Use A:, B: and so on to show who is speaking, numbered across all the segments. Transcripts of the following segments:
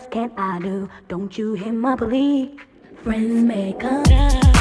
A: else can I do? Don't you hear my plea? Friends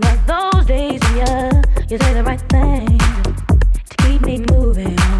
A: may come.
B: Yeah, oh yeah. say the right thing to keep me and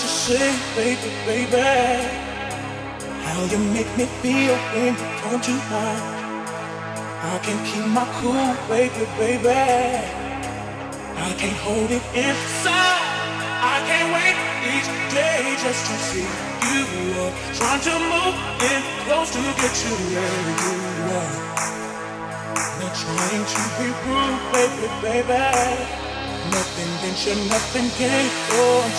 C: to say, baby, baby, how you make me feel when you come to mind. I can't keep my cool, baby, baby. I can't hold it inside. I can't wait each day just to see you. Trying to move in close to get you where you are. Not trying to be rude, baby, baby. Nothing nothing can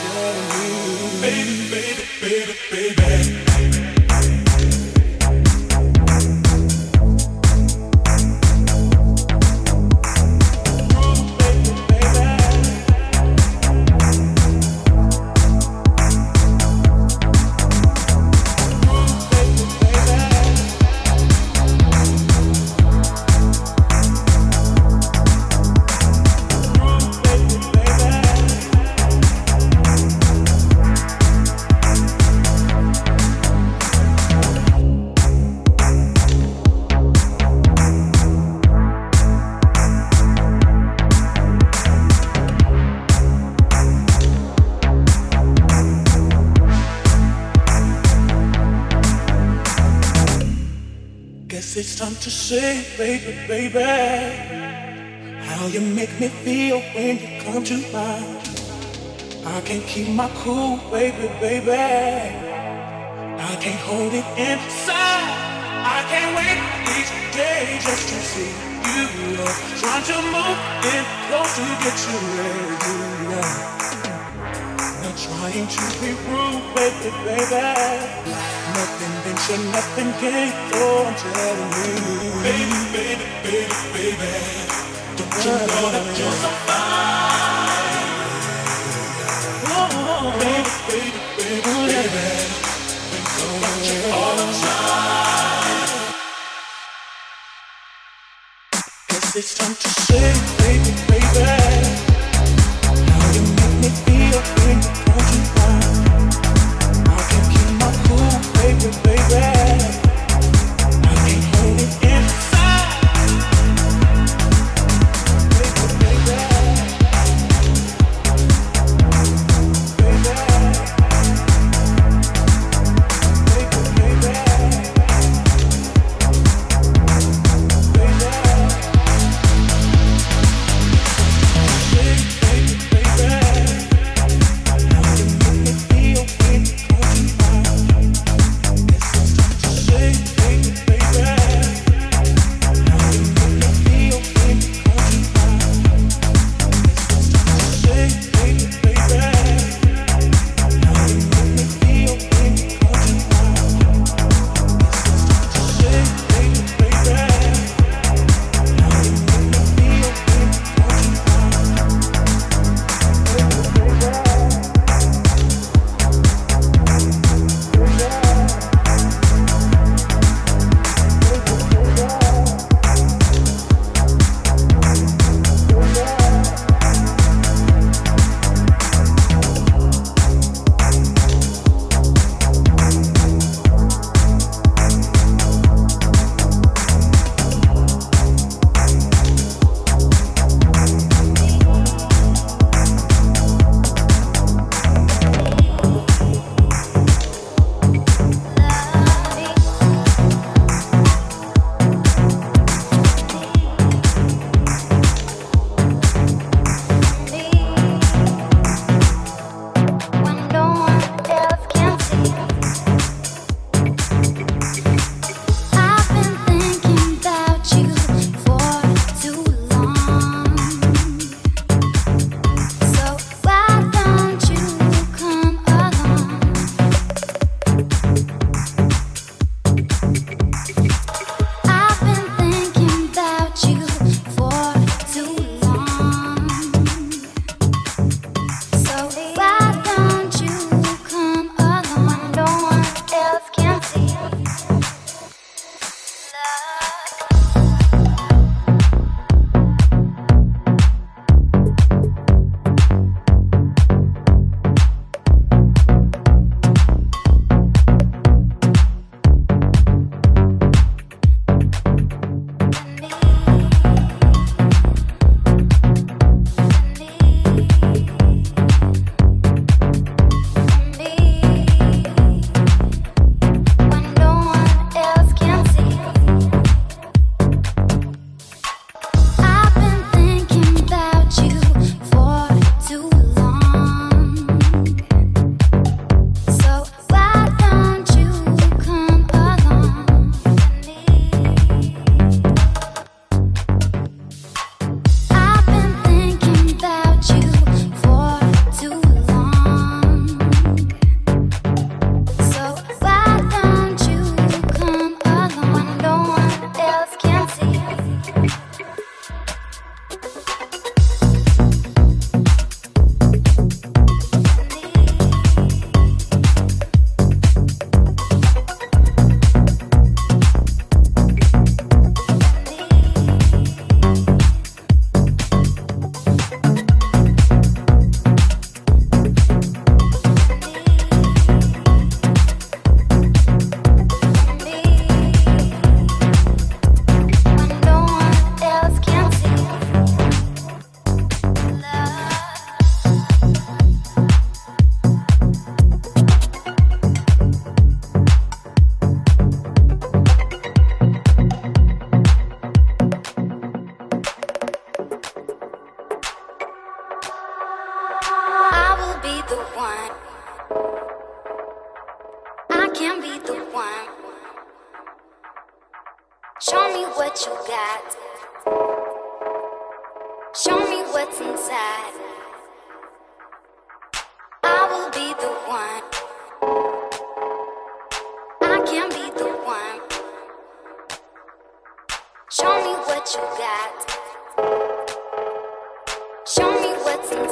C: telling you, baby, baby, baby, baby. Baby, baby, how you make me feel when you come to mind. I can't keep my cool, baby, baby. I can't hold it inside. I can't wait each day just to see you. Trying to move in close to get you where you are. Not trying to be rude, baby, baby. Nothing venture, nothing gain. Oh, I'm telling you, baby, baby, baby, baby. Don't you know that you're so fine? Oh, baby, baby, baby, baby. Think about you all the time. Guess it's time to say, baby. baby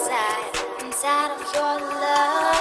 D: Show of your inside.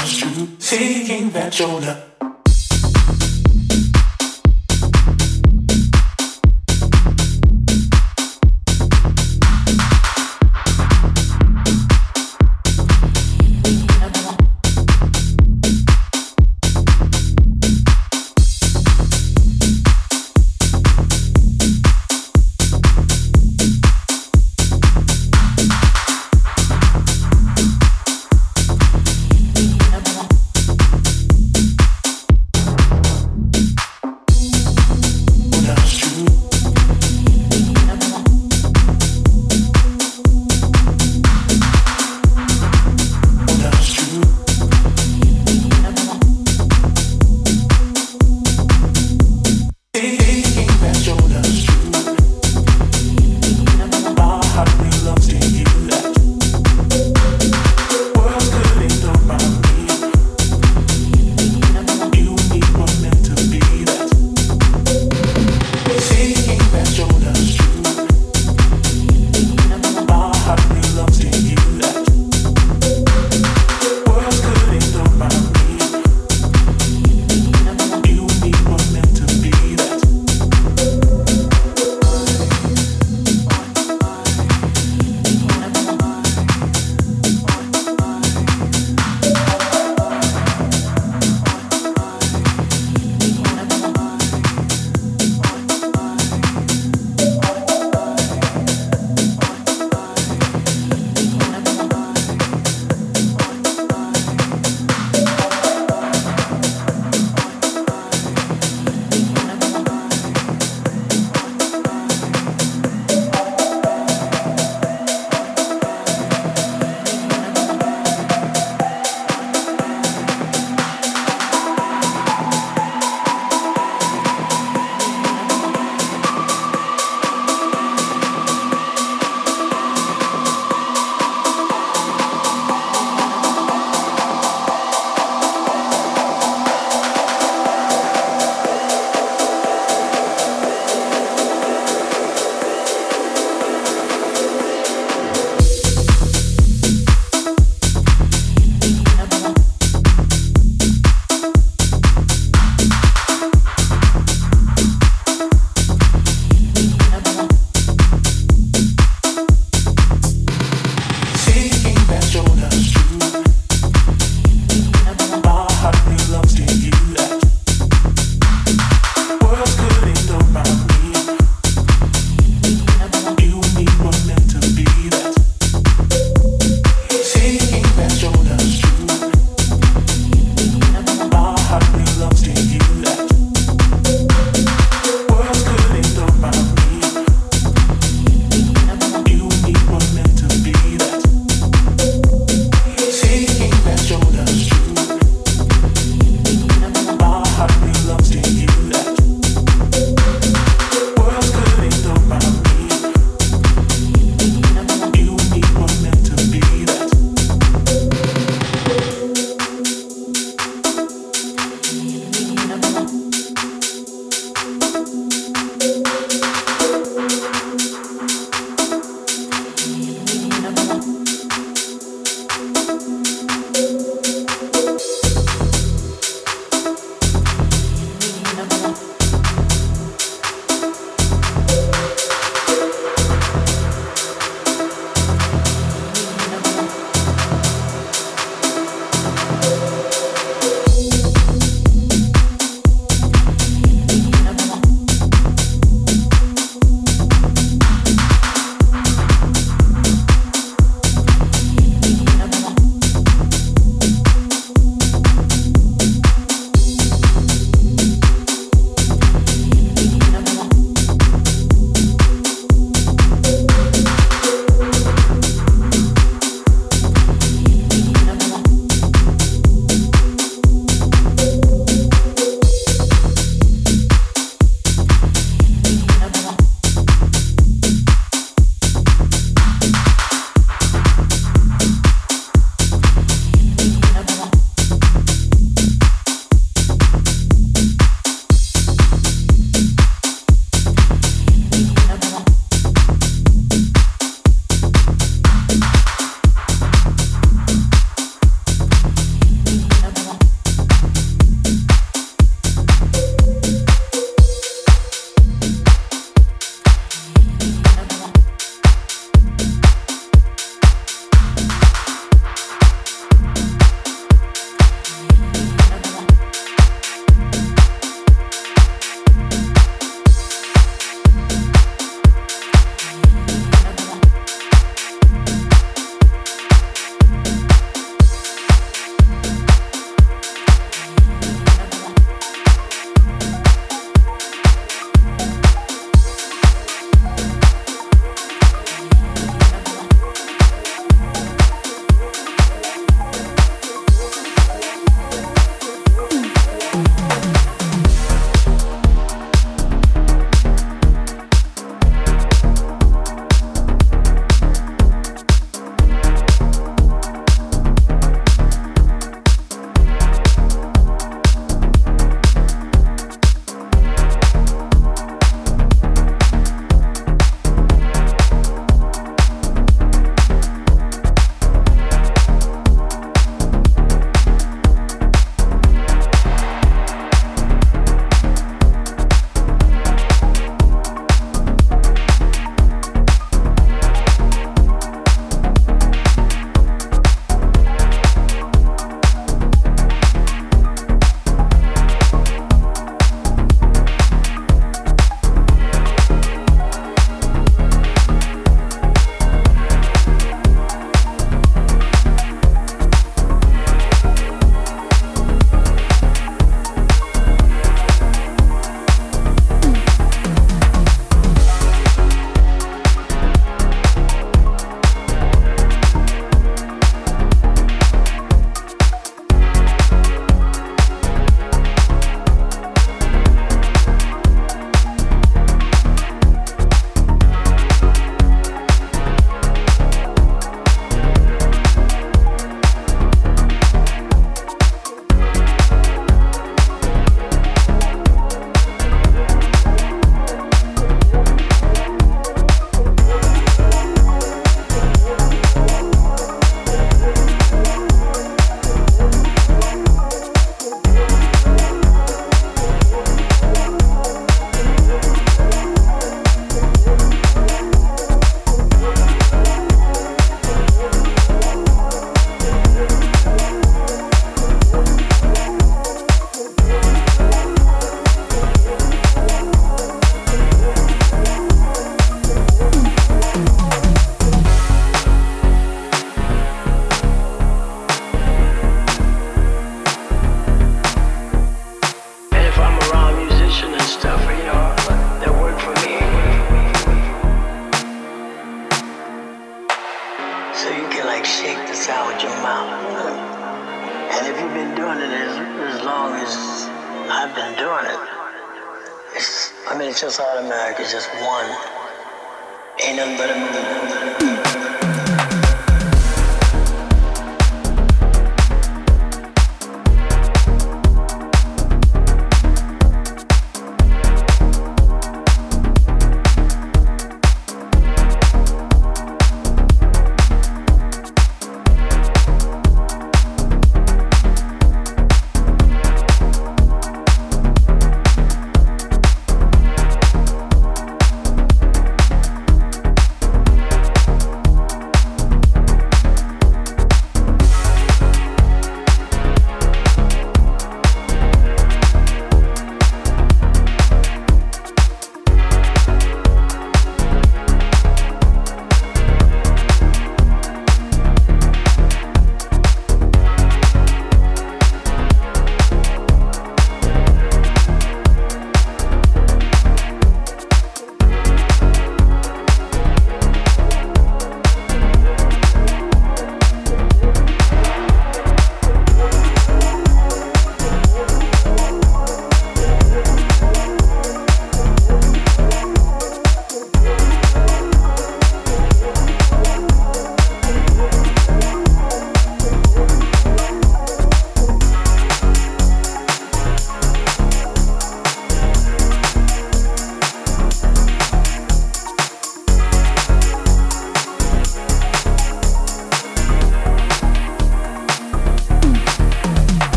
D: comes true. Thinking
E: that you're.